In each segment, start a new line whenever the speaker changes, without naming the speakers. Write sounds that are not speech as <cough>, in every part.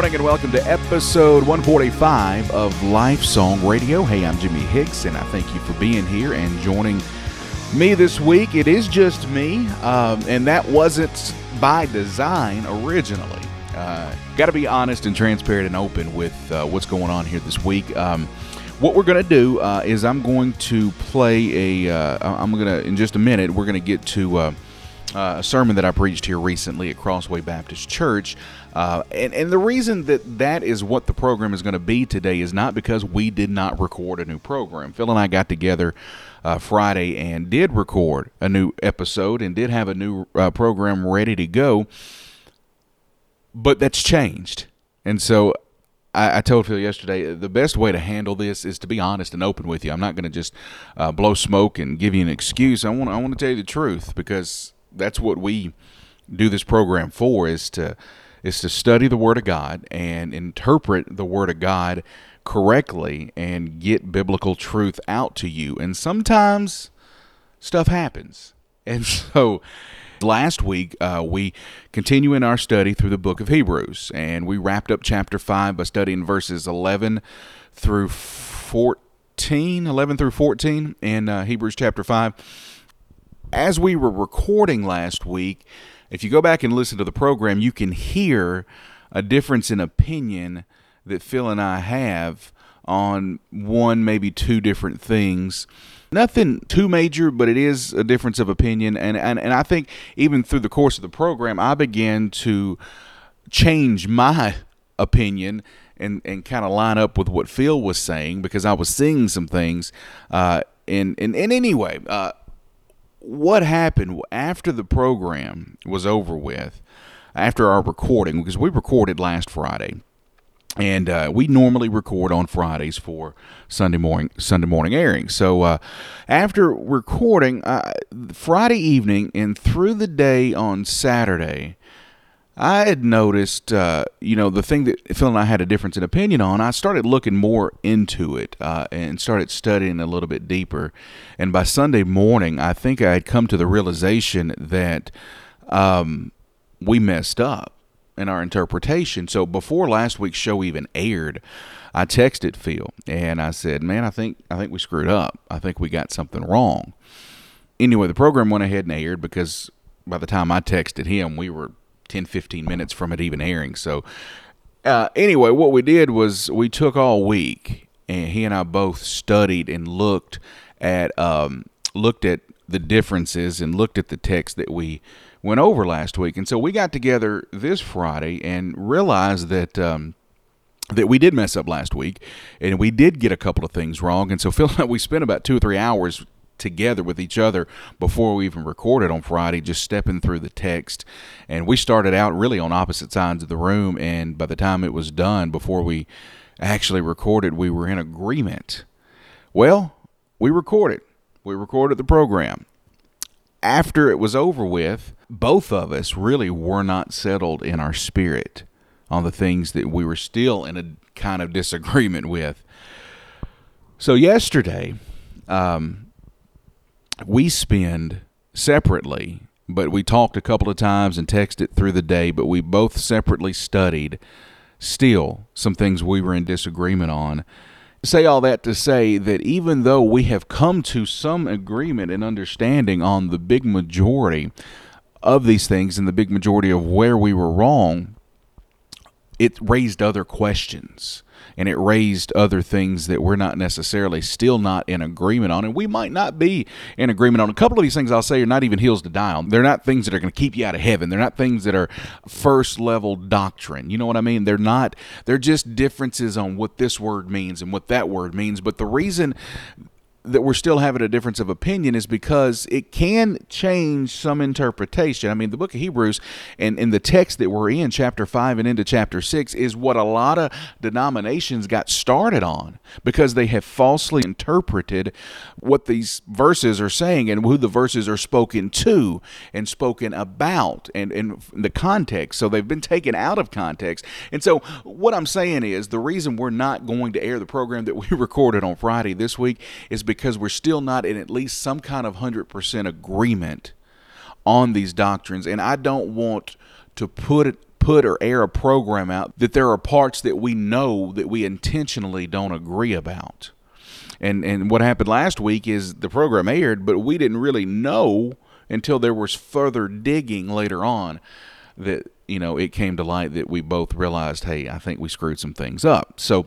Morning, and welcome to episode 145 of Life Song Radio. Hey, I'm Jimmy Hicks, and I thank you for being here and joining me this week. It is just me, um, and that wasn't by design originally. Uh, Got to be honest and transparent and open with uh, what's going on here this week. Um, what we're going to do uh, is I'm going to play a. Uh, I'm going to in just a minute. We're going to get to uh, a sermon that I preached here recently at Crossway Baptist Church. Uh, and, and the reason that that is what the program is going to be today is not because we did not record a new program. Phil and I got together uh, Friday and did record a new episode and did have a new uh, program ready to go. But that's changed. And so I, I, told Phil yesterday the best way to handle this is to be honest and open with you. I'm not going to just uh, blow smoke and give you an excuse. I want I want to tell you the truth because that's what we do this program for is to is to study the Word of God and interpret the Word of God correctly and get biblical truth out to you. And sometimes stuff happens. <laughs> And so last week uh, we continue in our study through the book of Hebrews, and we wrapped up chapter 5 by studying verses 11 through 14, 11 through 14 in uh, Hebrews chapter 5. As we were recording last week, if you go back and listen to the program, you can hear a difference in opinion that Phil and I have on one, maybe two different things. Nothing too major, but it is a difference of opinion. And, and, and I think even through the course of the program, I began to change my <laughs> opinion and, and kind of line up with what Phil was saying because I was seeing some things. Uh, and, and, and anyway, uh, what happened after the program was over with, after our recording, because we recorded last Friday, and uh, we normally record on Fridays for Sunday morning Sunday morning airing. So uh, after recording uh, Friday evening and through the day on Saturday, I had noticed, uh, you know, the thing that Phil and I had a difference in opinion on. I started looking more into it uh, and started studying a little bit deeper. And by Sunday morning, I think I had come to the realization that um, we messed up in our interpretation. So before last week's show even aired, I texted Phil and I said, "Man, I think I think we screwed up. I think we got something wrong." Anyway, the program went ahead and aired because by the time I texted him, we were 10, 15 minutes from it even airing. So, uh, anyway, what we did was we took all week, and he and I both studied and looked at um, looked at the differences and looked at the text that we went over last week. And so we got together this Friday and realized that. Um, that we did mess up last week, and we did get a couple of things wrong. And so, Phil and I, we spent about two or three hours together with each other before we even recorded on Friday, just stepping through the text. And we started out really on opposite sides of the room. And by the time it was done, before we actually recorded, we were in agreement. Well, we recorded. We recorded the program. After it was over with, both of us really were not settled in our spirit on the things that we were still in a kind of disagreement with. So, yesterday, um, we spend separately, but we talked a couple of times and texted through the day, but we both separately studied still some things we were in disagreement on. Say all that to say that even though we have come to some agreement and understanding on the big majority of these things and the big majority of where we were wrong, it raised other questions and it raised other things that we're not necessarily still not in agreement on. And we might not be in agreement on. A couple of these things I'll say are not even hills to die on. They're not things that are going to keep you out of heaven. They're not things that are first level doctrine. You know what I mean? They're not, they're just differences on what this word means and what that word means. But the reason that we're still having a difference of opinion is because it can change some interpretation. I mean, the book of Hebrews and in the text that we're in, chapter 5 and into chapter 6, is what a lot of denominations got started on because they have falsely interpreted what these verses are saying and who the verses are spoken to and spoken about and in the context. So they've been taken out of context. And so what I'm saying is the reason we're not going to air the program that we <laughs> recorded on Friday this week is because we're still not in at least some kind of 100% agreement on these doctrines. And I don't want to put put or air a program out that there are parts that we know that we intentionally don't agree about. And and what happened last week is the program aired, but we didn't really know until there was further digging later on that you know it came to light that we both realized, hey, I think we screwed some things up. So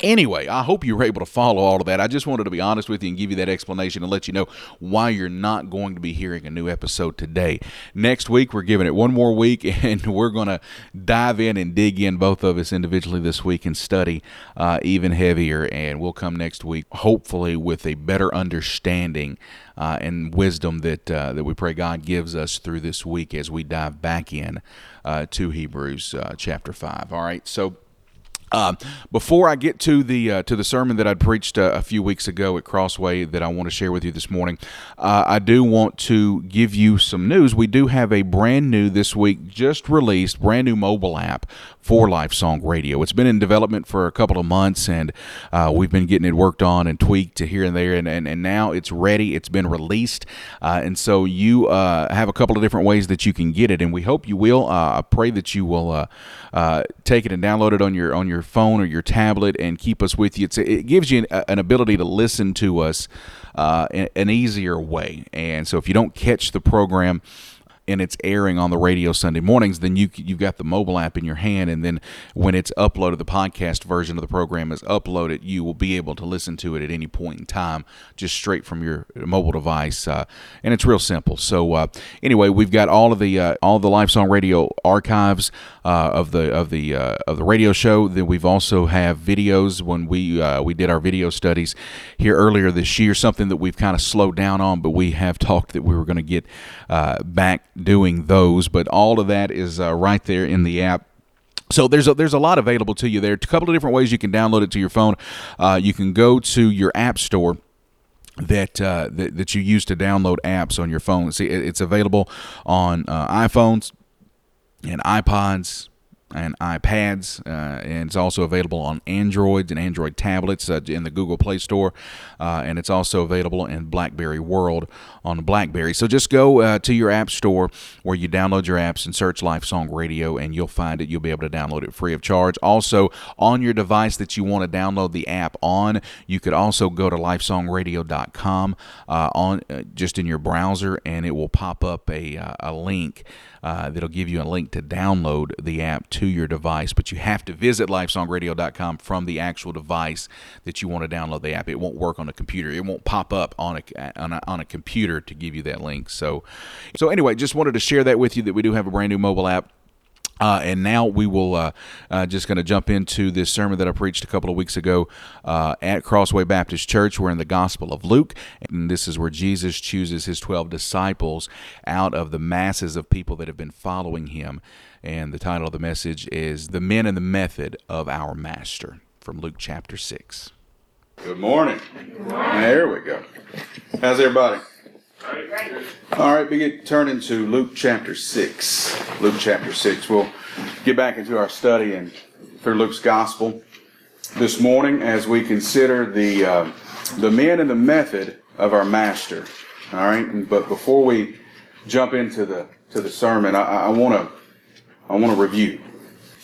Anyway, I hope you were able to follow all of that. I just wanted to be honest with you and give you that explanation and let you know why you're not going to be hearing a new episode today. Next week, we're giving it one more week <laughs> and we're going to dive in and dig in, both of us individually this week, and study uh, even heavier. And we'll come next week, hopefully, with a better understanding uh, and wisdom that, uh, that we pray God gives us through this week as we dive back in uh, to Hebrews uh, chapter 5. All right, so. Um, before I get to the uh, to the sermon that I preached uh, a few weeks ago at Crossway that I want to share with you this morning, uh, I do want to give you some news. We do have a brand new this week, just released, brand new mobile app for Life Song Radio. It's been in development for a couple of months, and uh, we've been getting it worked on and tweaked to here and there, and, and, and now it's ready. It's been released, uh, and so you uh, have a couple of different ways that you can get it, and we hope you will. I pray that you will take it and download it on your on your phone or your tablet and keep us with you. It's, it gives you an, an ability to listen to us uh, in an easier way. And so if you don't catch the program, and it's airing on the radio Sunday mornings, then you you've got the mobile app in your hand, and then when it's uploaded, the podcast version of the program is uploaded. You will be able to listen to it at any point in time, just straight from your mobile device, uh, and it's real simple. So uh, anyway, we've got all of the uh, all the Life Song Radio archives uh, of the of the uh, of the radio show. Then we've also have videos when we uh, we did our video studies here earlier this year. Something that we've kind of slowed down on, but we have talked that we were going to get back doing those. But all of that is uh, right there in the app. So there's a, there's a lot available to you there. A couple of different ways you can download it to your phone. Uh, you can go to your app store. That, uh, that that you use to download apps on your phone. See, it's available on uh, iPhones and iPods, and iPads, uh, and it's also available on Androids and Android tablets uh, in the Google Play Store, uh, and it's also available in BlackBerry World on BlackBerry. So just go uh, to your app store where you download your apps and search Life Song Radio, and you'll find it. You'll be able to download it free of charge. Also, on your device that you want to download the app on, you could also go to LifeSongRadio.com uh, on uh, just in your browser, and it will pop up a, a link uh, that'll give you a link to download the app to your device. But you have to visit lifesongradio.com from the actual device that you want to download the app. It won't work on a computer. It won't pop up on a, on a, on a computer to give you that link. So, so anyway, just wanted to share that with you that we do have a brand new mobile app. Uh, and now we will uh, uh, just going to jump into this sermon that I preached a couple of weeks ago uh, at Crossway Baptist Church. We're in the Gospel of Luke, and this is where Jesus chooses his 12 disciples out of the masses of people that have been following him. And the title of the message is The Men and the Method of Our Master from Luke chapter 6. Good morning. Good morning. There we go. How's everybody? All right, begin turning to Luke chapter 6. Luke chapter 6. We'll get back into our study and through Luke's gospel this morning as we consider the uh, the men and the method of our master. All right, but before we jump into the to the sermon, I want to I want to review.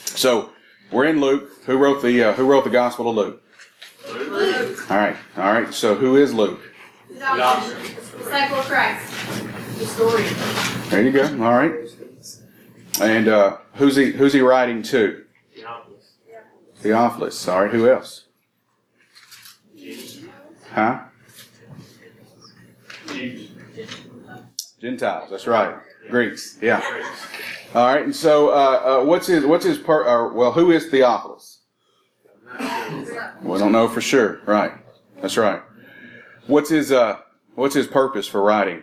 So we're in Luke. Who wrote the uh, Who wrote the Gospel of Luke? Luke. All right, all right. So who is Luke?
Of Christ.
There you go. All right. And uh, who's he? Who's he writing to? Theophilus. Theophilus. All right. Who else? Huh? Gentiles. That's right. Greeks. Yeah. All right. And so, uh, uh, what's his? What's his? Per, uh, well, who is Theophilus? We don't know for sure. Right. That's right. What's his? Uh, what's his purpose for writing?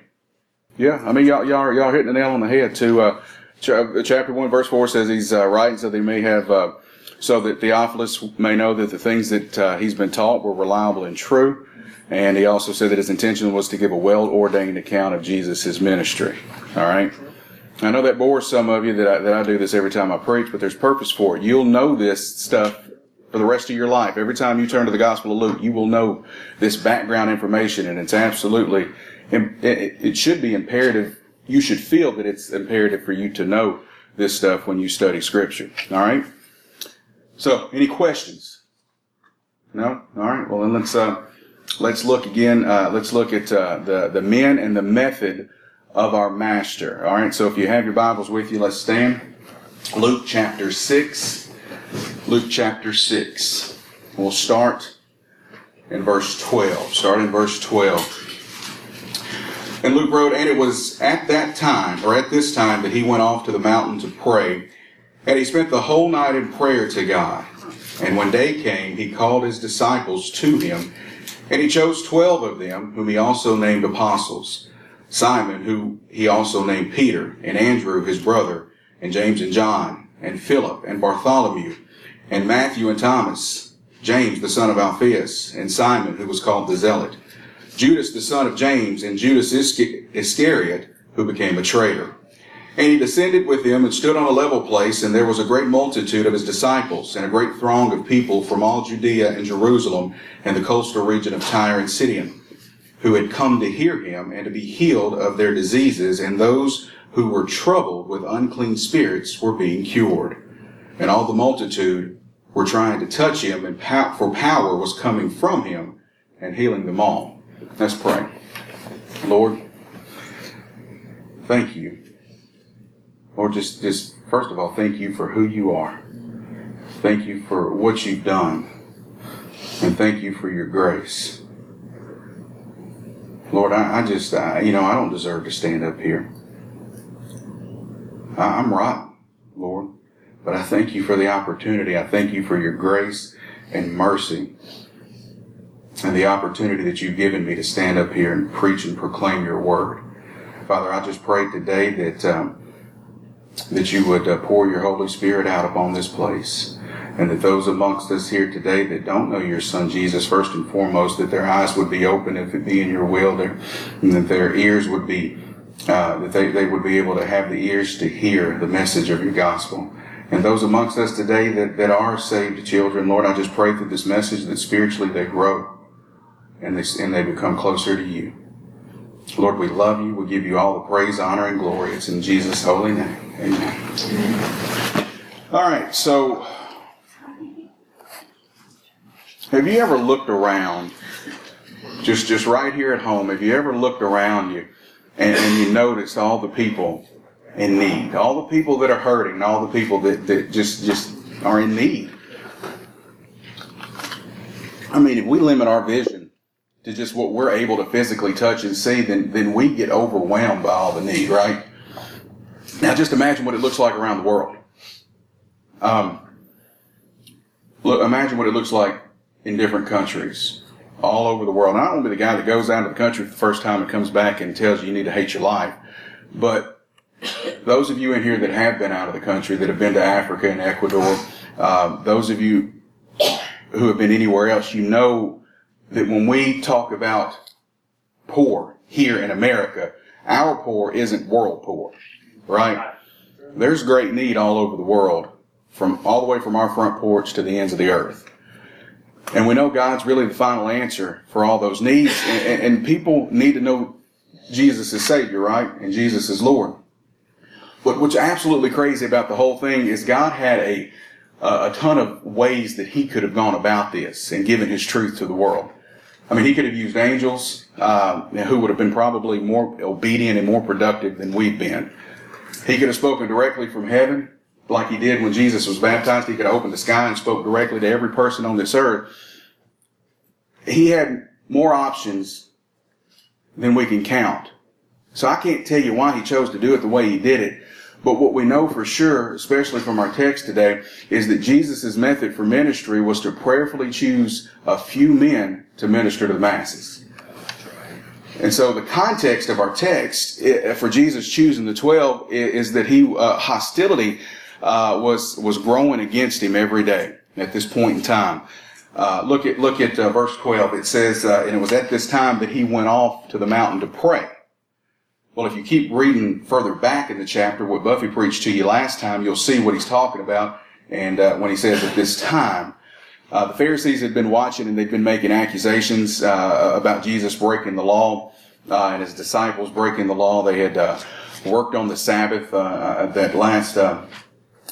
Yeah, I mean, y'all, y'all, y'all hitting the nail on the head. To uh, ch- chapter one, verse four says he's uh, writing so he may have, uh, so that Theophilus may know that the things that uh, he's been taught were reliable and true. And he also said that his intention was to give a well ordained account of Jesus' ministry. All right. I know that bores some of you that I, that I do this every time I preach, but there's purpose for it. You'll know this stuff for the rest of your life. Every time you turn to the Gospel of Luke, you will know this background information, and it's absolutely, it should be imperative. You should feel that it's imperative for you to know this stuff when you study Scripture. All right. So, any questions? No. All right. Well, then let's uh, let's look again. Uh, let's look at uh, the the men and the method of our Master. All right. So, if you have your Bibles with you, let's stand. Luke chapter six. Luke chapter six. We'll start in verse twelve. Start in verse twelve. And Luke wrote, And it was at that time, or at this time, that he went off to the mountain to pray. And he spent the whole night in prayer to God. And when day came, he called his disciples to him. And he chose twelve of them, whom he also named apostles. Simon, who he also named Peter, and Andrew, his brother, and James and John, and Philip, and Bartholomew, and Matthew and Thomas, James, the son of Alphaeus, and Simon, who was called the Zealot, Judas the son of James, and Judas Iscariot, who became a traitor. And he descended with them and stood on a level place, and there was a great multitude of his disciples, and a great throng of people from all Judea and Jerusalem, and the coastal region of Tyre and Sidon, who had come to hear him and to be healed of their diseases, and those who were troubled with unclean spirits were being cured. And all the multitude were trying to touch him, and for power was coming from him and healing them all. Let's pray. Lord, thank you. Lord, just, just first of all, thank you for who you are. Thank you for what you've done. And thank you for your grace. Lord, I, I just, I, you know, I don't deserve to stand up here. I'm rotten, Lord. But I thank you for the opportunity. I thank you for your grace and mercy and the opportunity that you've given me to stand up here and preach and proclaim your word. Father, I just pray today that um, that you would uh, pour your Holy Spirit out upon this place, and that those amongst us here today that don't know your Son Jesus, first and foremost, that their eyes would be open if it be in your will, there, and that their ears would be uh, that they, they would be able to have the ears to hear the message of your gospel. And those amongst us today that, that are saved children, Lord, I just pray through this message that spiritually they grow and they, and they become closer to you. Lord, we love you. We give you all the praise, honor, and glory. It's in Jesus' holy name. Amen. All right, so have you ever looked around, just just right here at home, have you ever looked around you and, and you notice all the people in need, all the people that are hurting, all the people that, that just just are in need? I mean, if we limit our vision to just what we're able to physically touch and see, then, then we get overwhelmed by all the need, right? Now just imagine what it looks like around the world. Um, look, imagine what it looks like in different countries all over the world. I don't want to be the guy that goes out to the country for the first time and comes back and tells you you need to hate your life. But those of you in here that have been out of the country, that have been to Africa and Ecuador, uh, those of you who have been anywhere else, you know that when we talk about poor here in America, our poor isn't world poor, right? There's great need all over the world, from all the way from our front porch to the ends of the earth. And we know God's really the final answer for all those needs. And, and people need to know Jesus is Savior, right? And Jesus is Lord. But what's absolutely crazy about the whole thing is God had a, a ton of ways that He could have gone about this and given His truth to the world. I mean, he could have used angels uh, who would have been probably more obedient and more productive than we've been. He could have spoken directly from heaven, like he did when Jesus was baptized. He could have opened the sky and spoke directly to every person on this earth. He had more options than we can count. So I can't tell you why he chose to do it the way he did it. But what we know for sure, especially from our text today, is that Jesus' method for ministry was to prayerfully choose a few men to minister to the masses. And so the context of our text for Jesus choosing the 12 is that he, uh, hostility, uh, was, was growing against him every day at this point in time. Uh, look at, look at uh, verse 12. It says, uh, and it was at this time that he went off to the mountain to pray. Well, if you keep reading further back in the chapter, what Buffy preached to you last time, you'll see what he's talking about. And uh, when he says at this time, uh, the Pharisees had been watching and they'd been making accusations uh, about Jesus breaking the law uh, and his disciples breaking the law. They had worked on the Sabbath. That last uh,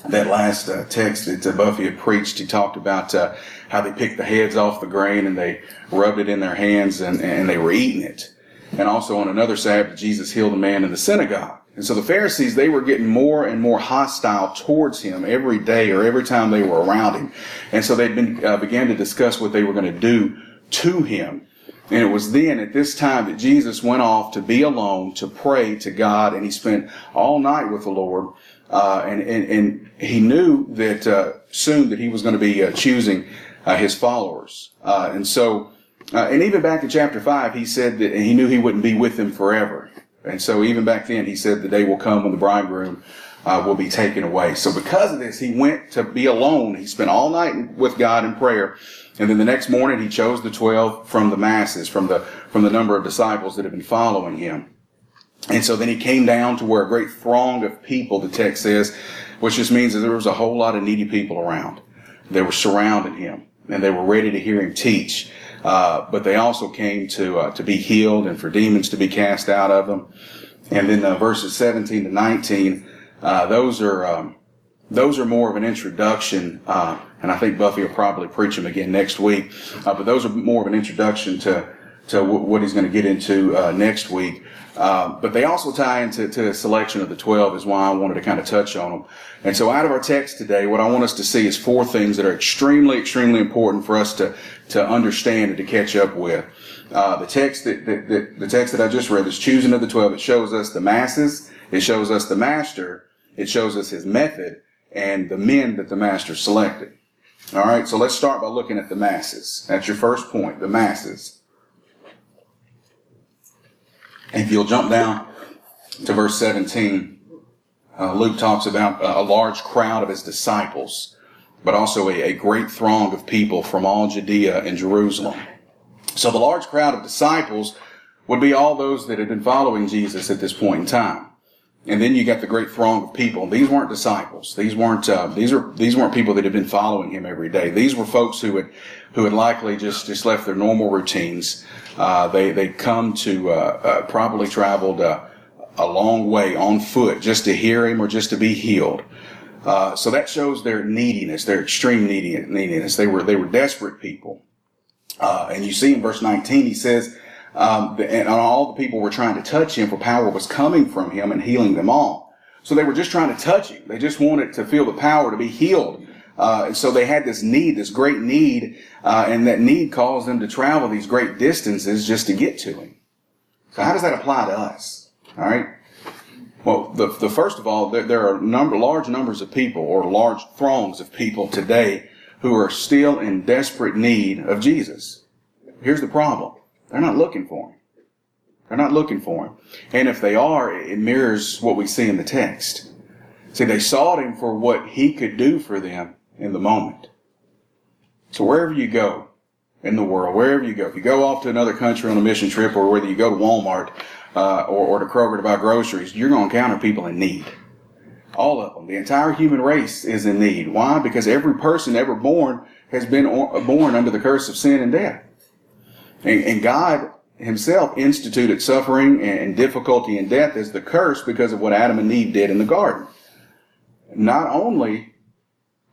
that last uh, text that uh, Buffy had preached, he talked about uh, how they picked the heads off the grain and they rubbed it in their hands and, and they were eating it. And also on another Sabbath, Jesus healed a man in the synagogue. And so the Pharisees, they were getting more and more hostile towards him every day or every time they were around him. And so they uh, began to discuss what they were going to do to him. And it was then at this time that Jesus went off to be alone, to pray to God, and he spent all night with the Lord. Uh, and, and, and he knew that uh, soon that he was going to be uh, choosing uh, his followers. Uh, and so, uh, and even back in chapter 5, he said that he knew he wouldn't be with them forever. And so even back then, he said the day will come when the bridegroom will be taken away. So because of this, he went to be alone. He spent all night with God in prayer. And then the next morning, he chose the 12 from the masses, from the, from the number of disciples that had been following him. And so then he came down to where a great throng of people, the text says, which just means that there was a whole lot of needy people around. They were surrounding him and they were ready to hear him teach. Uh, but they also came to, uh, to be healed and for demons to be cast out of them. And then uh, verses 17 to 19, uh, those are, um, those are more of an introduction, uh, and I think Buffy will probably preach them again next week. Uh, but those are more of an introduction to to w- what he's going to get into uh, next week. Uh, but they also tie into to a selection of the twelve, is why I wanted to kind of touch on them. And so, out of our text today, what I want us to see is four things that are extremely, extremely important for us to to understand and to catch up with. Uh, the text that, that, that the text that I just read is choosing of the twelve. It shows us the masses. It shows us the master. It shows us his method and the men that the master selected. All right, so let's start by looking at the masses. That's your first point, the masses. If you'll jump down to verse 17, uh, Luke talks about a large crowd of his disciples, but also a, a great throng of people from all Judea and Jerusalem. So the large crowd of disciples would be all those that had been following Jesus at this point in time. And then you got the great throng of people. These weren't disciples. These weren't uh, these are these weren't people that had been following him every day. These were folks who had who had likely just just left their normal routines. Uh, they they come to uh, uh, probably traveled uh, a long way on foot just to hear him or just to be healed. Uh, so that shows their neediness, their extreme neediness. They were they were desperate people. Uh and you see in verse 19, he says um, and all the people were trying to touch him, for power was coming from him and healing them all. So they were just trying to touch him. They just wanted to feel the power to be healed. Uh, so they had this need, this great need, uh, and that need caused them to travel these great distances just to get to him. So how does that apply to us? All right. Well, the, the first of all, there, there are number, large numbers of people or large throngs of people today who are still in desperate need of Jesus. Here's the problem. They're not looking for him. They're not looking for him. And if they are, it mirrors what we see in the text. See, they sought him for what he could do for them in the moment. So wherever you go in the world, wherever you go, if you go off to another country on a mission trip or whether you go to Walmart uh, or, or to Kroger to buy groceries, you're going to encounter people in need. All of them. The entire human race is in need. Why? Because every person ever born has been born under the curse of sin and death. And, and God himself instituted suffering and difficulty and death as the curse because of what Adam and Eve did in the garden. Not only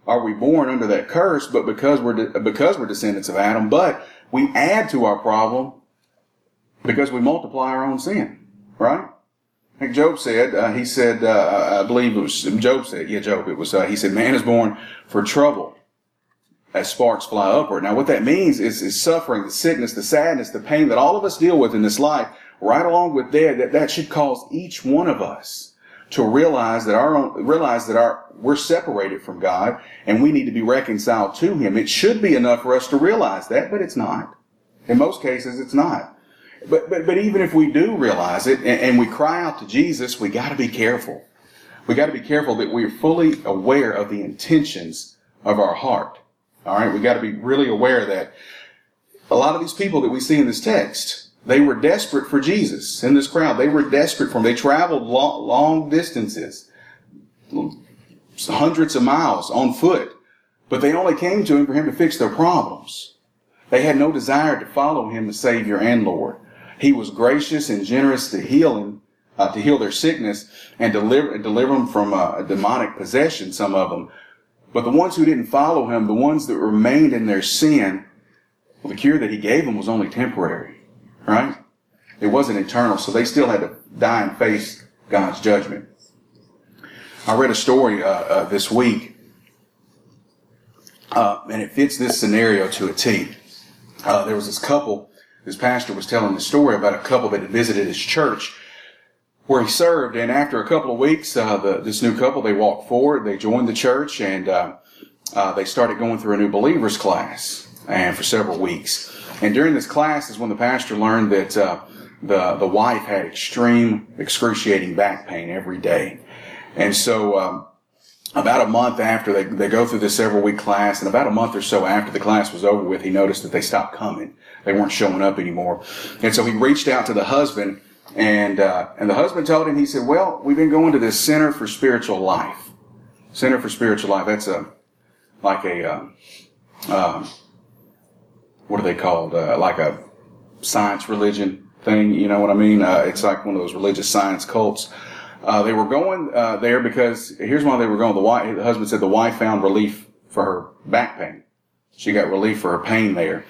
are we born under that curse, but because we're de- because we're descendants of Adam, but we add to our problem because we multiply our own sin, right? Like Job said, uh, he said, uh, I believe it was Job said, yeah, Job, it was, uh, he said, man is born for trouble as sparks fly upward. Now, what that means is, is suffering, the sickness, the sadness, the pain that all of us deal with in this life, right along with death, that, that should cause each one of us to realize that our own, realize that our, we're separated from God and we need to be reconciled to Him. It should be enough for us to realize that, but it's not. In most cases, it's not. But, but, but even if we do realize it and, and we cry out to Jesus, we gotta be careful. We gotta be careful that we're fully aware of the intentions of our heart. All right, we got to be really aware that a lot of these people that we see in this text, they were desperate for Jesus in this crowd. They were desperate for him. They traveled long, long distances, hundreds of miles on foot, but they only came to him for him to fix their problems. They had no desire to follow him as Savior and Lord. He was gracious and generous to heal him, uh, to heal their sickness and deliver deliver them from a demonic possession. Some of them, but the ones who didn't follow him, the ones that remained in their sin, well, the cure that he gave them was only temporary, right? It wasn't eternal, so they still had to die and face God's judgment. I read a story uh, uh, this week, uh, and it fits this scenario to a T. Uh, there was this couple. This pastor was telling the story about a couple that had visited his church where he served, and after a couple of weeks, uh, the, this new couple they walked forward, they joined the church, and uh, they started going through a new believers class, and for several weeks. And during this class is when the pastor learned that the the wife had extreme, excruciating back pain every day, and so. Um, about a month after they, they go through this several week class and about a month or so after the class was over with he noticed that they stopped coming they weren't showing up anymore and so he reached out to the husband and uh, and the husband told him he said well we've been going to this center for spiritual life center for spiritual life that's a like a uh, uh, what are they called uh, like a science religion thing. You know what I mean? Uh, it's like one of those religious science cults. Uh, they were going there because here's why they were going. The, wife, the husband said the wife found relief for her back pain. She got relief for her pain there.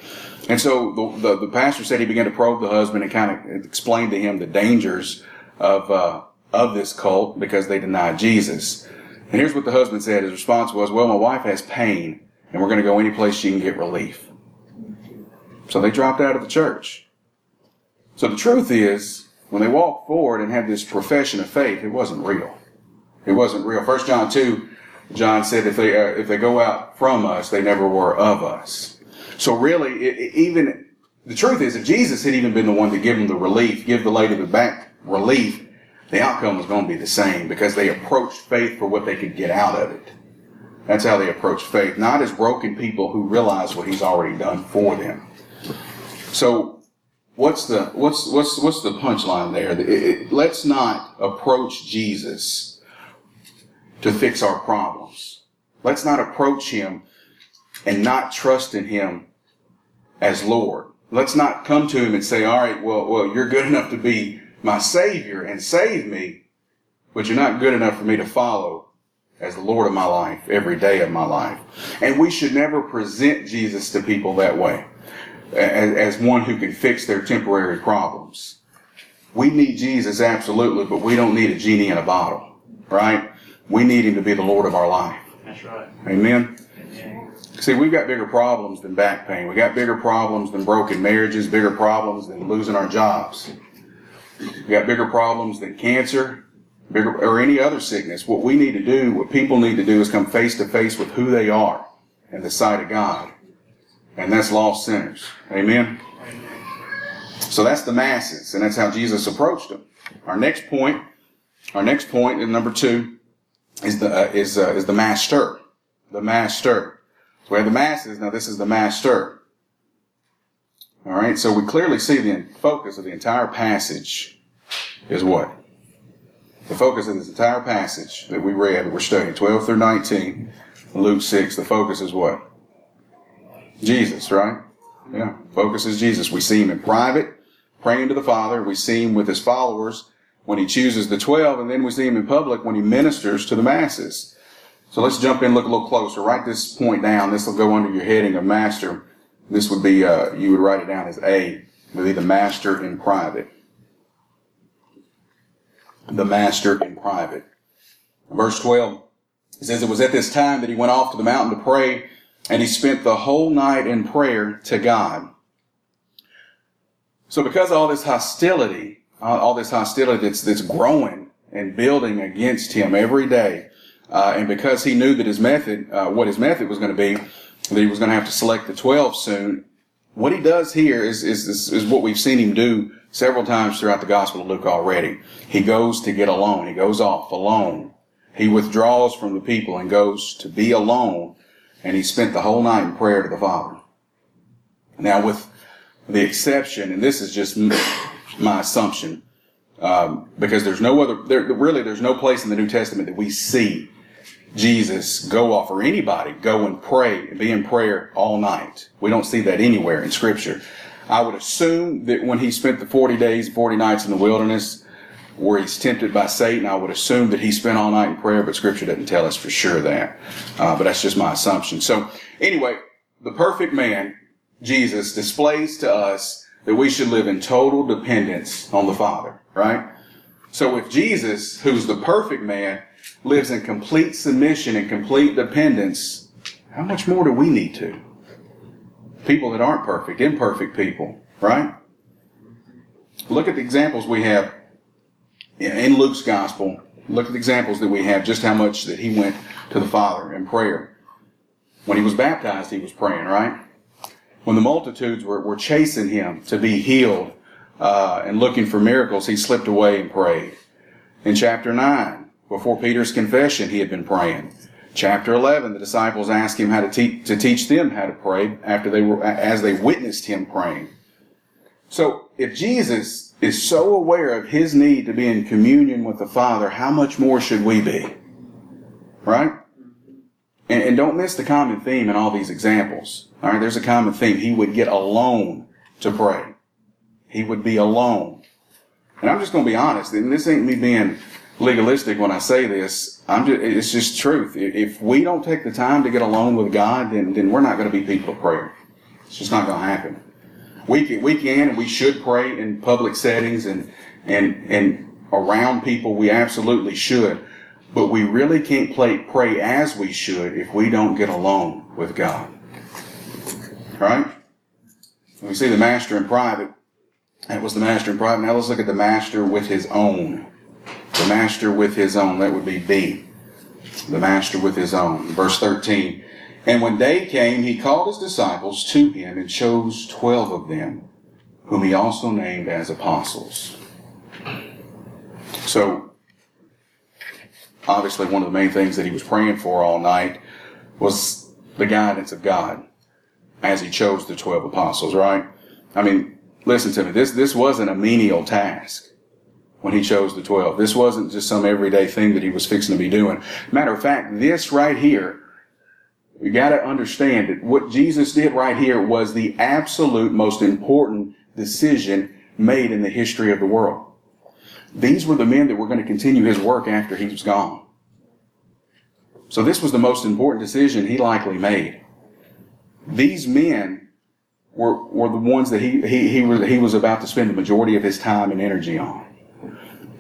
And so the, the, the pastor said he began to probe the husband and kind of explained to him the dangers of, uh, of this cult because they denied Jesus. And here's what the husband said. His response was, well, my wife has pain and we're going to go any place she can get relief. So they dropped out of the church. So the truth is, when they walked forward and had this profession of faith, it wasn't real. It wasn't real. First John 2, John said, if they, uh, if they go out from us, they never were of us. So really, it, it, even, the truth is, if Jesus had even been the one to give them the relief, give the lady the back relief, the outcome was going to be the same because they approached faith for what they could get out of it. That's how they approached faith, not as broken people who realize what he's already done for them. So what's the what's what's what's the punchline there? It, it, let's not approach Jesus to fix our problems. Let's not approach him and not trust in him as Lord. Let's not come to him and say, "All right, well, well, you're good enough to be my savior and save me, but you're not good enough for me to follow as the Lord of my life every day of my life." And we should never present Jesus to people that way as, as one who can fix their temporary problems. We need Jesus absolutely, but we don't need a genie in a bottle, right? We need him to be the Lord of our life.
That's right.
Amen. See, we've got bigger problems than back pain. We got bigger problems than broken marriages, bigger problems than losing our jobs. We got bigger problems than cancer, bigger or any other sickness. What we need to do, what people need to do is come face to face with who they are in the sight of God and that's lost sinners. Amen? So that's the masses, and that's how Jesus approached them. Our next point, our next point in number two, is the uh, is uh, is the master, the master. Have the masses. Now this is the master. All right. So we clearly see the focus of the entire passage is what the focus of this entire passage that we read that we're studying, twelve through nineteen, Luke six. The focus is what Jesus, right? Yeah, focus is Jesus. We see him in private, praying to the Father. We see him with his followers when he chooses the 12, and then we see him in public when he ministers to the masses. So let's jump in, look a little closer. Write this point down. This will go under your heading of master. This would be, uh, you would write it down as A. It would be the master in private. The master in private. Verse 12 says, It was at this time that he went off to the mountain to pray and he spent the whole night in prayer to God. So because all this hostility, all this hostility that's, that's growing and building against him every day, uh, and because he knew that his method, uh, what his method was going to be, that he was going to have to select the 12 soon, what he does here is, is, is, is what we've seen him do several times throughout the Gospel of Luke already. He goes to get alone. He goes off alone. He withdraws from the people and goes to be alone and he spent the whole night in prayer to the Father. Now, with the exception, and this is just my assumption, um, because there's no other, there, really, there's no place in the New Testament that we see Jesus go off or anybody go and pray and be in prayer all night. We don't see that anywhere in Scripture. I would assume that when he spent the 40 days, 40 nights in the wilderness, where he's tempted by Satan. I would assume that he spent all night in prayer, but Scripture doesn't tell us for sure that. Uh, but that's just my assumption. So anyway, the perfect man, Jesus, displays to us that we should live in total dependence on the Father, right? So if Jesus, who's the perfect man, lives in complete submission and complete dependence, how much more do we need to? People that aren't perfect, imperfect people, right? Look at the examples we have in Luke's gospel. Look at the examples that we have, just how much that he went to the Father in prayer. When he was baptized, he was praying, right? When the multitudes were, were chasing him to be healed uh, and looking for miracles, he slipped away and prayed. In chapter 9, before Peter's confession, he had been praying. Chapter 11, the disciples asked him how to, te- to teach them how to pray after they were, as they witnessed him praying. So, if Jesus is so aware of his need to be in communion with the Father, how much more should we be? Right? And, don't miss the common theme in all these examples. All right, there's a common theme. He would get alone to pray. He would be alone. And I'm just going to be honest, and this ain't me being legalistic when I say this. I'm just, it's just truth. If we don't take the time to get alone with God, then, then we're not going to be people of prayer. It's just not going to happen. We can, we can and we should pray in public settings and, and, and around people. We absolutely should. But we really can't play, pray as we should if we don't get alone with God. Right? We see the master in private. That was the master in private. Now let's look at the master with his own. The master with his own. That would be B. The master with his own. Verse 13. And when day came, he called his disciples to him and chose twelve of them, whom he also named as apostles. So, obviously, one of the main things that he was praying for all night was the guidance of God as he chose the twelve apostles, right? I mean, listen to me. This, this wasn't a menial task when he chose the twelve. This wasn't just some everyday thing that he was fixing to be doing. Matter of fact, this right here you got to understand that what Jesus did right here was the absolute most important decision made in the history of the world. These were the men that were going to continue his work after he was gone. So this was the most important decision he likely made. These men were, were the ones that he, he, he, was, he was about to spend the majority of his time and energy on.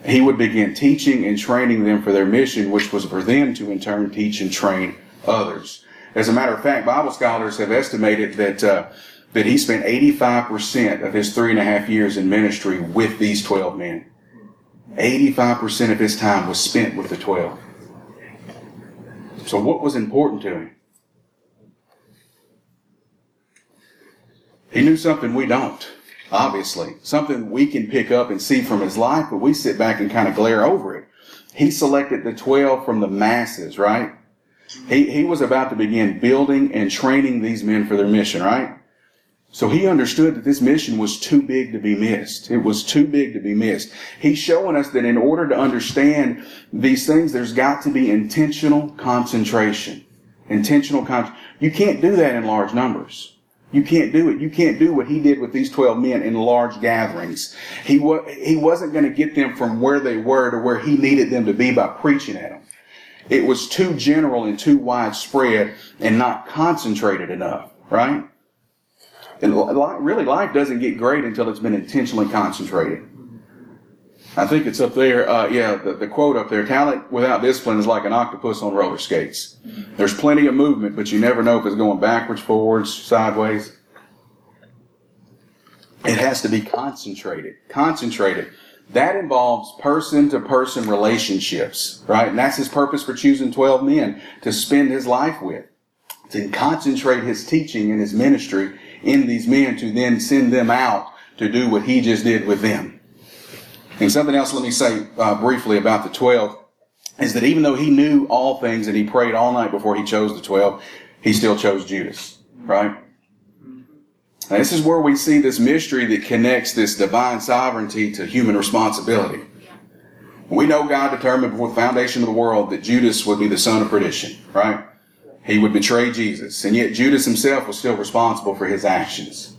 He would begin teaching and training them for their mission, which was for them to in turn teach and train others. As a matter of fact, Bible scholars have estimated that uh, that he spent 85% of his three and a half years in ministry with these 12 men. 85% of his time was spent with the 12. So what was important to him? He knew something we don't, obviously. Something we can pick up and see from his life, but we sit back and kind of glare over it. He selected the 12 from the masses, right? He, he was about to begin building and training these men for their mission, right? So he understood that this mission was too big to be missed. It was too big to be missed. He's showing us that in order to understand these things, there's got to be intentional concentration. Intentional con- You can't do that in large numbers. You can't do it. You can't do what he did with these 12 men in large gatherings. He, wa- he wasn't going to get them from where they were to where he needed them to be by preaching at them. It was too general and too widespread and not concentrated enough, right? And really, life doesn't get great until it's been intentionally concentrated. I think it's up there. Uh, yeah, the, the quote up there: "Talent without discipline is like an octopus on roller skates. There's plenty of movement, but you never know if it's going backwards, forwards, sideways. It has to be concentrated. Concentrated. That involves person to person relationships, right? And that's his purpose for choosing 12 men to spend his life with, to concentrate his teaching and his ministry in these men to then send them out to do what he just did with them. And something else, let me say uh, briefly about the 12 is that even though he knew all things and he prayed all night before he chose the 12, he still chose Judas, right? Now, this is where we see this mystery that connects this divine sovereignty to human responsibility. We know God determined before the foundation of the world that Judas would be the son of perdition, right? He would betray Jesus, and yet Judas himself was still responsible for his actions.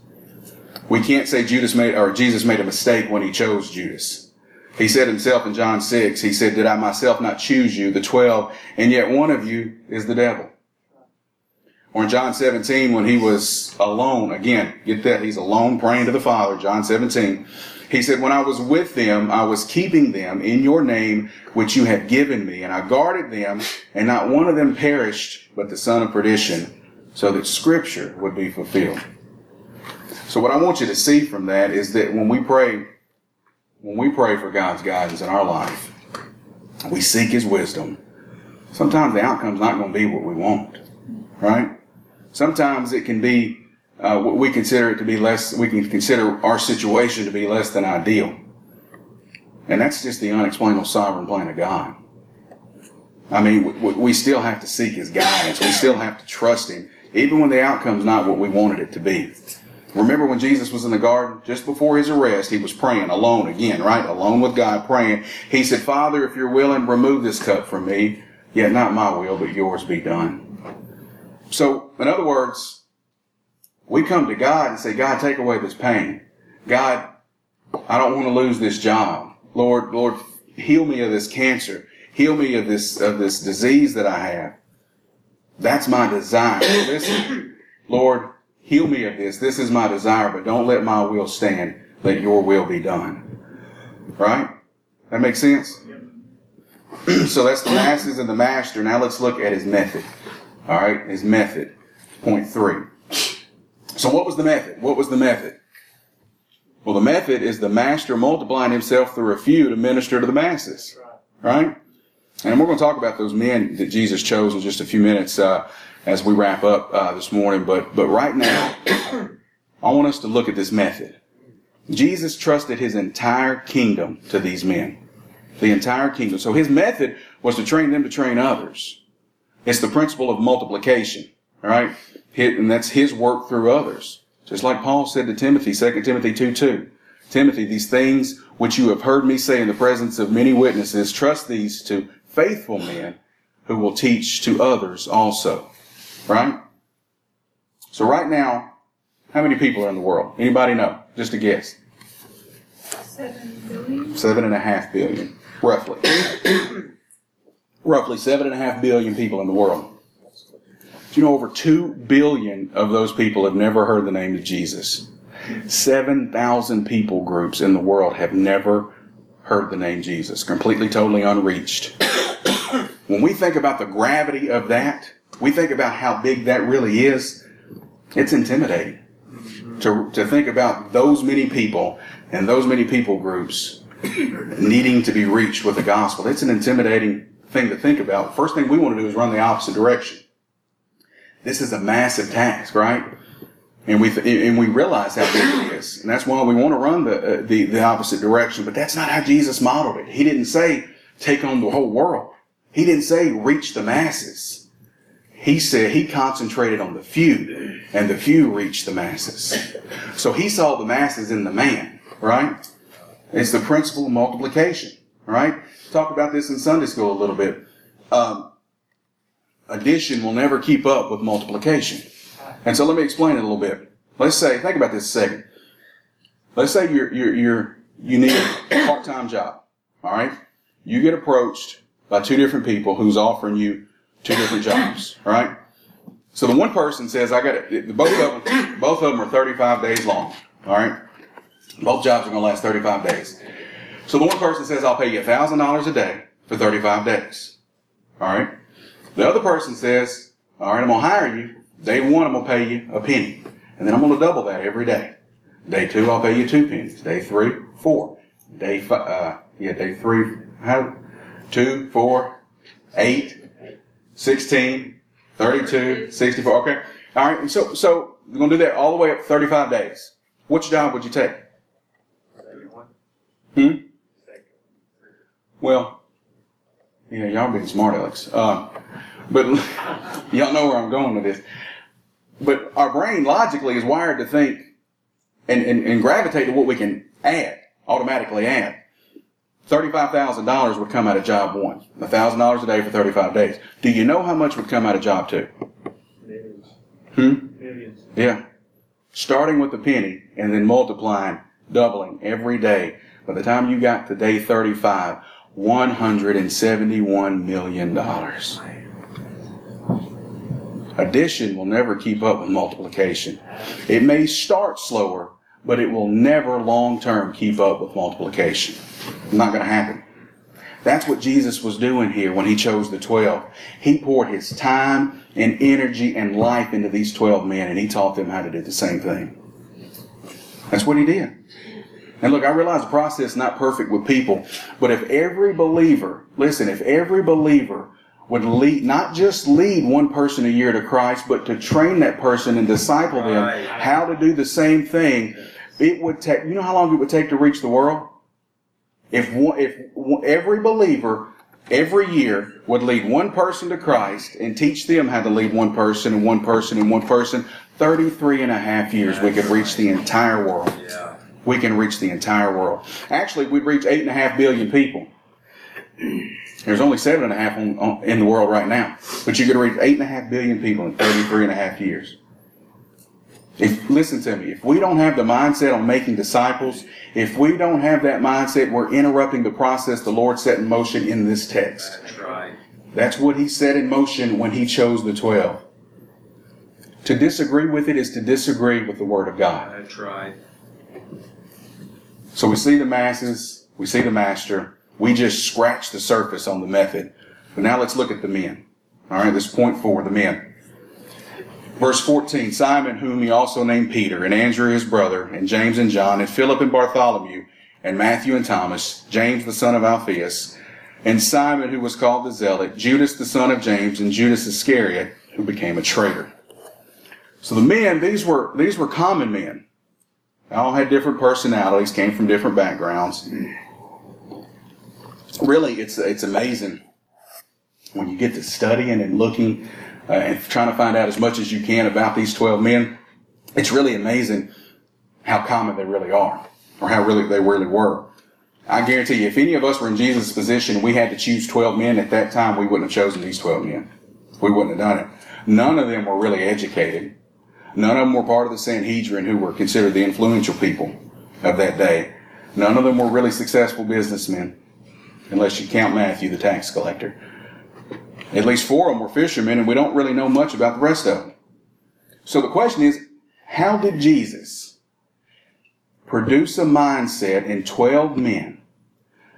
We can't say Judas made or Jesus made a mistake when he chose Judas. He said himself in John 6, he said, Did I myself not choose you, the 12, and yet one of you is the devil? Or in John 17, when he was alone, again, get that, he's alone praying to the Father, John 17. He said, When I was with them, I was keeping them in your name, which you have given me, and I guarded them, and not one of them perished, but the son of perdition, so that scripture would be fulfilled. So what I want you to see from that is that when we pray, when we pray for God's guidance in our life, we seek His wisdom. Sometimes the outcome's not going to be what we want, right? Sometimes it can be, uh, we consider it to be less, we can consider our situation to be less than ideal. And that's just the unexplainable sovereign plan of God. I mean, we, we still have to seek His guidance. We still have to trust Him, even when the outcome's not what we wanted it to be. Remember when Jesus was in the garden, just before his arrest, he was praying alone again, right? Alone with God, praying. He said, Father, if you're willing, remove this cup from me. Yet not my will, but yours be done. So, in other words, we come to God and say, God, take away this pain. God, I don't want to lose this job. Lord, Lord, heal me of this cancer. Heal me of this, of this disease that I have. That's my desire. Listen, Lord, heal me of this. This is my desire, but don't let my will stand. Let your will be done. Right? That makes sense? <clears throat> so that's the masses and the master. Now let's look at his method. All right, his method. Point three. So what was the method? What was the method? Well, the method is the master multiplying himself through a few to minister to the masses. Right? And we're going to talk about those men that Jesus chose in just a few minutes uh, as we wrap up uh, this morning. But but right now, I want us to look at this method. Jesus trusted his entire kingdom to these men, the entire kingdom. So his method was to train them to train others. It's the principle of multiplication, all right? And that's his work through others. Just like Paul said to Timothy, 2 Timothy 2 2. Timothy, these things which you have heard me say in the presence of many witnesses, trust these to faithful men who will teach to others also. Right? So right now, how many people are in the world? Anybody know? Just a guess.
Seven billion.
Seven and a half billion, roughly. <coughs> roughly seven and a half billion people in the world. You know over two billion of those people have never heard the name of Jesus? 7,000 people groups in the world have never heard the name Jesus, completely, totally unreached. <coughs> when we think about the gravity of that, we think about how big that really is, it's intimidating to, to think about those many people and those many people groups needing to be reached with the gospel. It's an intimidating thing to think about. First thing we want to do is run the opposite direction. This is a massive task, right? And we and we realize how big it is, and that's why we want to run the, uh, the the opposite direction. But that's not how Jesus modeled it. He didn't say take on the whole world. He didn't say reach the masses. He said he concentrated on the few, and the few reached the masses. So he saw the masses in the man, right? It's the principle of multiplication, right? Talked about this in Sunday school a little bit. Um, addition will never keep up with multiplication. And so let me explain it a little bit. Let's say, think about this a second. Let's say you're, you're, you're, you need a part-time job. All right. You get approached by two different people who's offering you two different jobs. All right. So the one person says, I got it. Both of them, both of them are 35 days long. All right. Both jobs are going to last 35 days. So the one person says, I'll pay you $1,000 a day for 35 days. All right. The other person says, all right, I'm going to hire you. Day one, I'm going to pay you a penny. And then I'm going to double that every day. Day two, I'll pay you two pennies. Day three, four. Day five, uh, yeah, day three, how, two, four, eight, 16, 32, 64. Okay. All right. And so, so we're going to do that all the way up 35 days. Which job would you take? Hmm? Well, yeah, y'all being smart Alex. Uh, but <laughs> y'all know where I'm going with this. But our brain logically is wired to think and, and, and gravitate to what we can add, automatically add. $35,000 would come out of job one. $1,000 a day for 35 days. Do you know how much would come out of job two?
Millions.
Hmm?
Millions.
Yeah. Starting with a penny and then multiplying, doubling every day By the time you got to day 35, $171 million. Addition will never keep up with multiplication. It may start slower, but it will never long term keep up with multiplication. Not going to happen. That's what Jesus was doing here when he chose the 12. He poured his time and energy and life into these 12 men and he taught them how to do the same thing. That's what he did. And look, I realize the process is not perfect with people, but if every believer, listen, if every believer would lead, not just lead one person a year to Christ, but to train that person and disciple them
Right.
how to do the same thing, it would take, you know how long it would take to reach the world? If one, if every believer every year would lead one person to Christ and teach them how to lead one person and one person and one person, 33 and a half years we could reach the entire world.
Yeah.
We can reach the entire world. Actually, we'd reach eight and a half billion people. There's only seven and a half on, on, in the world right now, but you could reach eight and a half billion people in 33 and a half years. If listen to me, if we don't have the mindset on making disciples, if we don't have that mindset, we're interrupting the process the Lord set in motion in this text.
That's right.
That's what He set in motion when He chose the twelve. To disagree with it is to disagree with the Word of God.
That's right.
So we see the masses, we see the master. We just scratch the surface on the method. But now let's look at the men. All right, this point four, the men. Verse 14 Simon, whom he also named Peter, and Andrew his brother, and James and John, and Philip and Bartholomew, and Matthew and Thomas, James the son of Alphaeus, and Simon, who was called the Zealot, Judas the son of James, and Judas Iscariot, who became a traitor. So the men, these were these were common men. All had different personalities, came from different backgrounds. Really, it's it's amazing when you get to studying and looking uh, and trying to find out as much as you can about these twelve men. It's really amazing how common they really are, or how really they really were. I guarantee you, if any of us were in Jesus' position we had to choose 12 men at that time, we wouldn't have chosen these 12 men. We wouldn't have done it. None of them were really educated. None of them were part of the Sanhedrin who were considered the influential people of that day. None of them were really successful businessmen, unless you count Matthew, the tax collector. At least four of them were fishermen, and we don't really know much about the rest of them. So the question is, how did Jesus produce a mindset in 12 men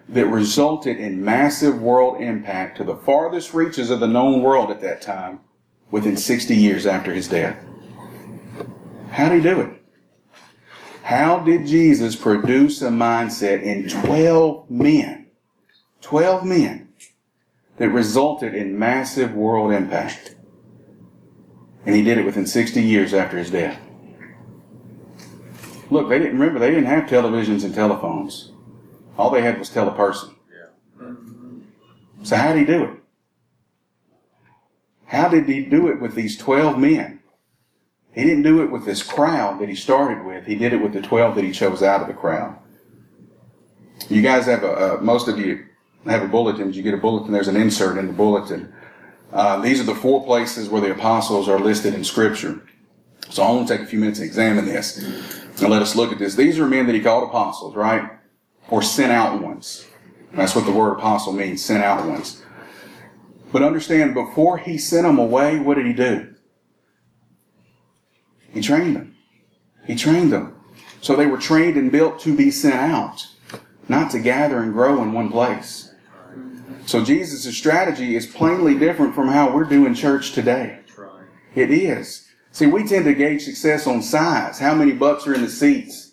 that resulted in massive world impact to the farthest reaches of the known world at that time within 60 years after his death? How did he do it? How did Jesus produce a mindset in 12 men? 12 men that resulted in massive world impact. And he did it within 60 years after his death. Look, they didn't remember, they didn't have televisions and telephones. All they had was teleperson. So how did he do it? How did he do it with these 12 men? He didn't do it with this crowd that he started with. He did it with the 12 that he chose out of the crowd. You guys have a, uh, most of you have a bulletin. You get a bulletin? There's an insert in the bulletin. Uh, these are the four places where the apostles are listed in Scripture. So I want to take a few minutes and examine this and let us look at this. These are men that he called apostles, right? Or sent out ones. That's what the word apostle means, sent out ones. But understand, before he sent them away, what did he do? He trained them. He trained them. So they were trained and built to be sent out, not to gather and grow in one place. So Jesus' strategy is plainly different from how we're doing church today. It is. See, we tend to gauge success on size. How many bucks are in the seats?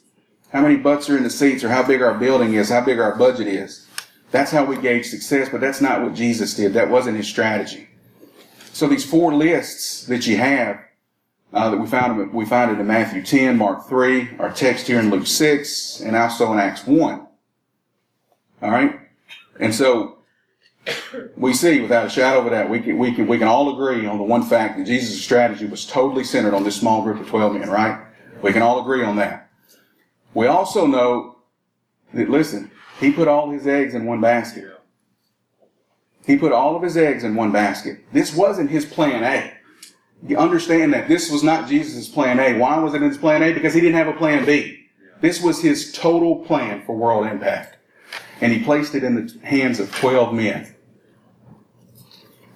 How many bucks are in the seats or how big our building is, how big our budget is. That's how we gauge success, but that's not what Jesus did. That wasn't his strategy. So these four lists that you have, uh, that we found, we find it in Matthew 10, Mark 3, our text here in Luke 6, and also in Acts 1. All right? And so we see without a shadow of a doubt, we can, we can, we can all agree on the one fact that Jesus' strategy was totally centered on this small group of 12 men, right? We can all agree on that. We also know that, listen, he put all his eggs in one basket. He put all of his eggs in one basket. This wasn't his plan A. You understand that this was not Jesus' plan A. Why was it his plan A? Because he didn't have a plan B. This was his total plan for world impact. And he placed it in the hands of 12 men.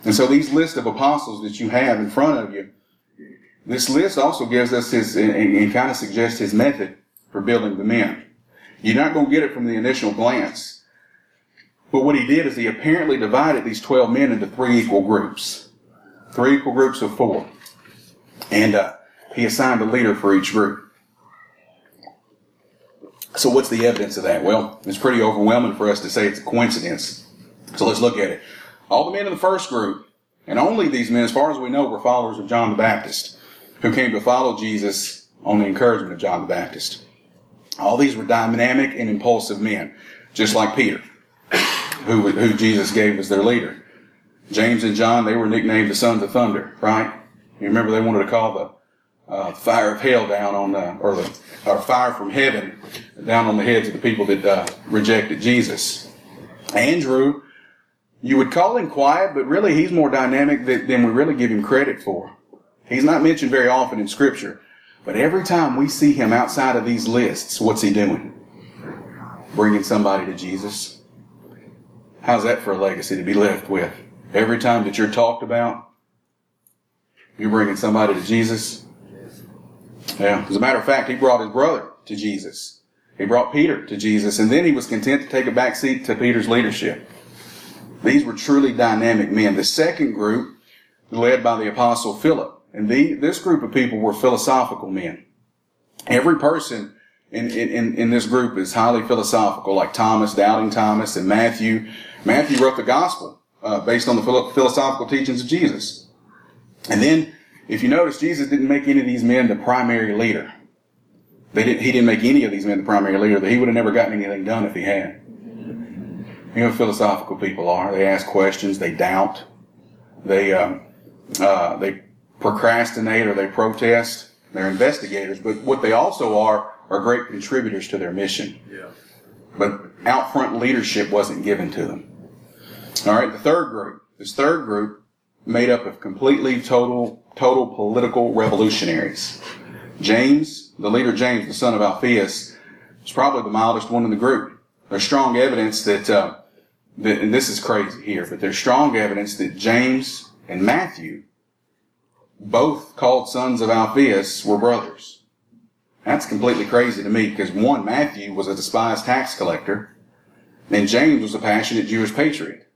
And so these list of apostles that you have in front of you, this list also gives us his, and, and kind of suggests his method for building the men. You're not going to get it from the initial glance. But what he did is he apparently divided these 12 men into three equal groups. Three equal groups of four. And uh, he assigned a leader for each group. So what's the evidence of that? Well, it's pretty overwhelming for us to say it's a coincidence. So let's look at it. All the men in the first group, and only these men, as far as we know, were followers of John the Baptist, who came to follow Jesus on the encouragement of John the Baptist. All these were dynamic and impulsive men, just like Peter, who, who Jesus gave as their leader. James and John, they were nicknamed the sons of thunder, right? You remember they wanted to call the uh, fire of hell down on the, or the or fire from heaven down on the heads of the people that uh, rejected Jesus. Andrew, you would call him quiet, but really he's more dynamic than, than we really give him credit for. He's not mentioned very often in Scripture, but every time we see him outside of these lists, what's he doing? Bringing somebody to Jesus. How's that for a legacy to be left with? Every time that you're talked about, you're bringing somebody to Jesus. Yeah. As a matter of fact, he brought his brother to Jesus. He brought Peter to Jesus, and then he was content to take a back seat to Peter's leadership. These were truly dynamic men. The second group, led by the apostle Philip, and the, this group of people were philosophical men. Every person in, in, in this group is highly philosophical, like Thomas, doubting Thomas, and Matthew. Matthew wrote the gospel uh, based on the philosophical teachings of Jesus. And then, if you notice, Jesus didn't make any of these men the primary leader. They didn't, he didn't make any of these men the primary leader. He would have never gotten anything done if he had. You know, philosophical people are. They ask questions. They doubt. They um, uh, they procrastinate or they protest. They're investigators, but what they also are are great contributors to their mission.
Yeah.
But out front leadership wasn't given to them. All right, the third group. This third group made up of completely total total political revolutionaries. James, the leader James, the son of Alphaeus, was probably the mildest one in the group. There's strong evidence that, uh, that, and this is crazy here, but there's strong evidence that James and Matthew, both called sons of Alphaeus, were brothers. That's completely crazy to me because one, Matthew was a despised tax collector, and James was a passionate Jewish patriot.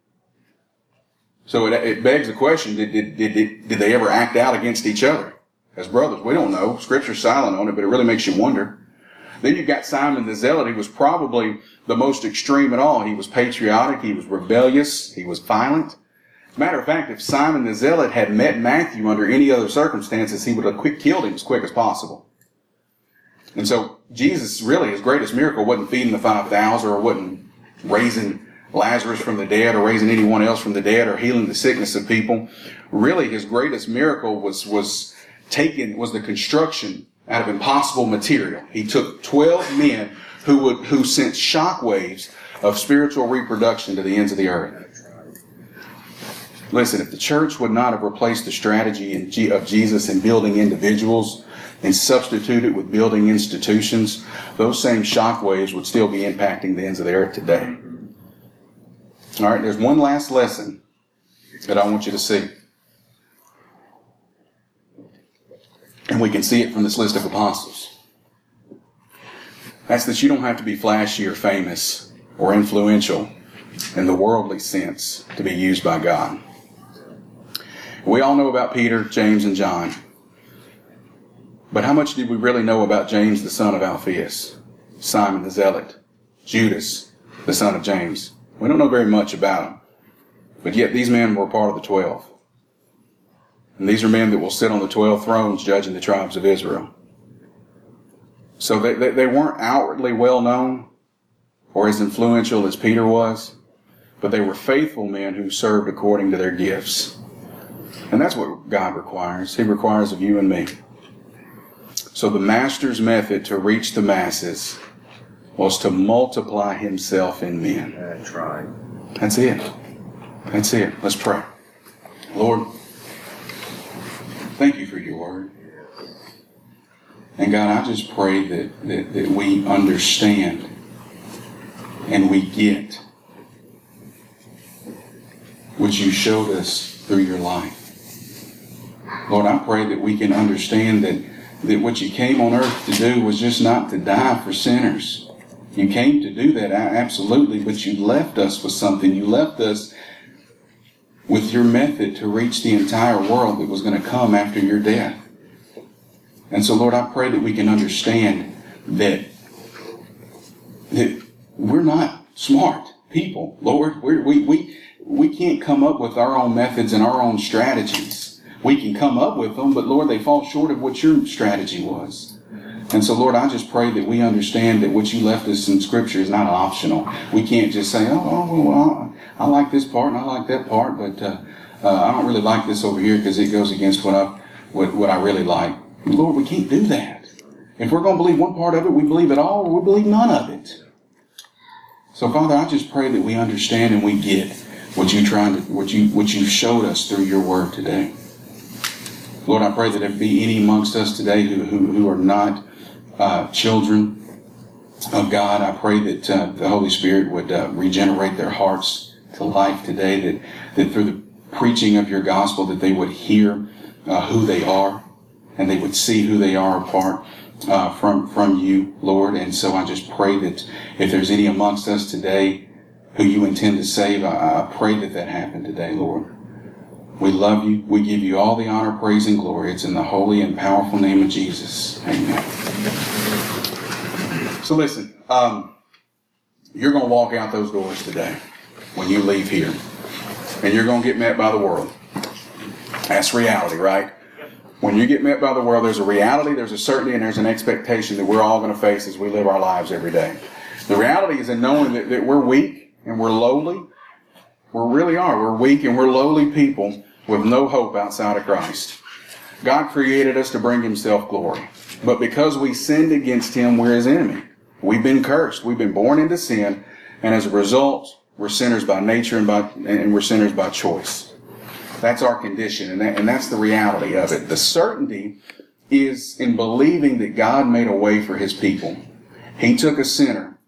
So it, it begs the question, did, did, did, did they ever act out against each other as brothers? We don't know. Scripture's silent on it, but it really makes you wonder. Then you've got Simon the Zealot. He was probably the most extreme at all. He was patriotic. He was rebellious. He was violent. Matter of fact, if Simon the Zealot had met Matthew under any other circumstances, he would have quick, killed him as quick as possible. And so Jesus really, his greatest miracle wasn't feeding the 5,000 or wasn't raising Lazarus from the dead or raising anyone else from the dead or healing the sickness of people. Really, his greatest miracle was, was taken, was the construction out of impossible material. He took 12 men who would, who sent shockwaves of spiritual reproduction to the ends of the earth. Listen, if the church would not have replaced the strategy of Jesus in building individuals and substitute it with building institutions, those same shockwaves would still be impacting the ends of the earth today. All right, there's one last lesson that I want you to see. And we can see it from this list of apostles. That's that you don't have to be flashy or famous or influential in the worldly sense to be used by God. We all know about Peter, James, and John. But how much did we really know about James, the son of Alphaeus, Simon the Zealot, Judas, the son of James? We don't know very much about them. But yet these men were part of the twelve. And these are men that will sit on the twelve thrones judging the tribes of Israel. So they, they, they weren't outwardly well known or as influential as Peter was, but they were faithful men who served according to their gifts. And that's what God requires. He requires of you and me. So the master's method to reach the masses was to multiply himself in men.
That's right.
That's it. That's it. Let's pray. Lord, thank you for your word. And God, I just pray that, that, that we understand and we get what you showed us through your life. Lord, I pray that we can understand that, that what you came on earth to do was just not to die for sinners. You came to do that, absolutely, but you left us with something. You left us with your method to reach the entire world that was going to come after your death. And so, Lord, I pray that we can understand that, that we're not smart people, Lord. We're, we, we, we can't come up with our own methods and our own strategies. We can come up with them, but Lord, they fall short of what your strategy was. And so, Lord, I just pray that we understand that what you left us in Scripture is not optional. We can't just say, oh, oh well, I, I like this part and I like that part, but uh, uh, I don't really like this over here because it goes against what I, what, what I really like. Lord, we can't do that. If we're going to believe one part of it, we believe it all, or we believe none of it. So, Father, I just pray that we understand and we get what you trying to, what you, what you showed us through your word today. Lord, I pray that there be any amongst us today who, who, who are not uh, children of God. I pray that uh, the Holy Spirit would uh, regenerate their hearts to life today. That that through the preaching of your gospel, that they would hear uh, who they are and they would see who they are apart uh, from from you, Lord. And so I just pray that if there's any amongst us today who you intend to save, I, I pray that that happen today, Lord. We love you. We give you all the honor, praise, and glory. It's in the holy and powerful name of Jesus. Amen. So listen, um, you're going to walk out those doors today when you leave here, and you're going to get met by the world. That's reality, right? When you get met by the world, there's a reality, there's a certainty, and there's an expectation that we're all going to face as we live our lives every day. The reality is in knowing that, that we're weak and we're lowly. We really are. We're weak and we're lowly people with no hope outside of Christ. God created us to bring Himself glory. But because we sinned against Him, we're His enemy. We've been cursed. We've been born into sin. And as a result, we're sinners by nature and, by, and we're sinners by choice. That's our condition, and, that, and that's the reality of it. The certainty is in believing that God made a way for His people. He took a sinner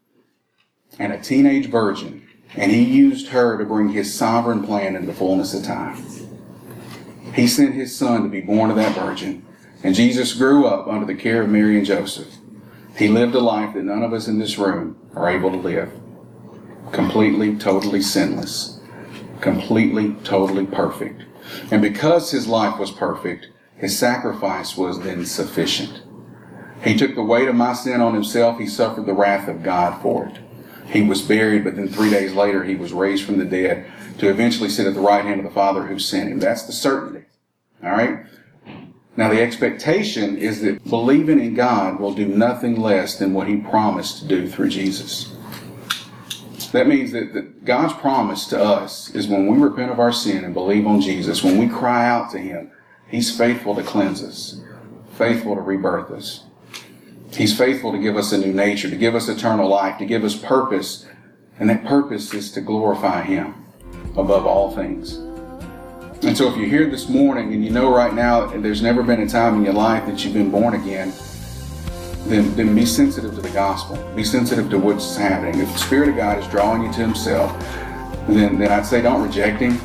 and a teenage virgin, and He used her to bring His sovereign plan into the fullness of time. He sent His Son to be born of that virgin, and Jesus grew up under the care of Mary and Joseph. He lived a life that none of us in this room are able to live. Completely, totally sinless. Completely, totally perfect. And because his life was perfect, his sacrifice was then sufficient. He took the weight of my sin on himself. He suffered the wrath of God for it. He was buried, but then three days later he was raised from the dead to eventually sit at the right hand of the Father who sent him. That's the certainty. All right? Now the expectation is that believing in God will do nothing less than what he promised to do through Jesus. That means that, that God's promise to us is when we repent of our sin and believe on Jesus, when we cry out to him, he's faithful to cleanse us, faithful to rebirth us. He's faithful to give us a new nature, to give us eternal life, to give us purpose. And that purpose is to glorify Him above all things. And so if you're here this morning and you know right now there's never been a time in your life that you've been born again, then, then be sensitive to the gospel. Be sensitive to what's happening. If the Spirit of God is drawing you to Himself, then, then I'd say don't reject Him.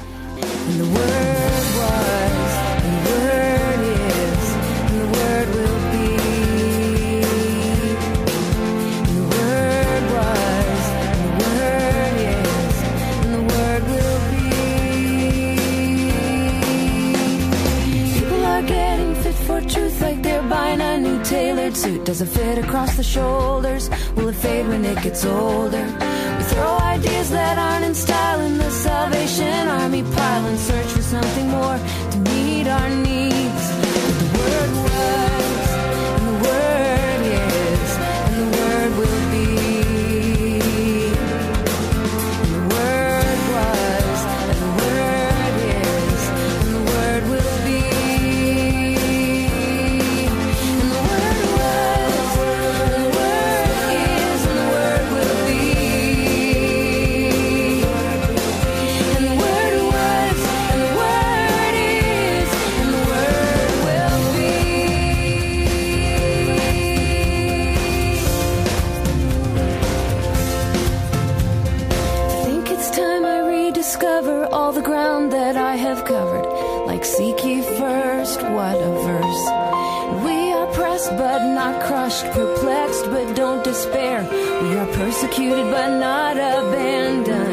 Suit? Does it fit across the shoulders? Will it fade when it gets older? We throw ideas that aren't in style in the Salvation Army pile and search for something more to meet our needs. But don't despair. We are persecuted, but not abandoned.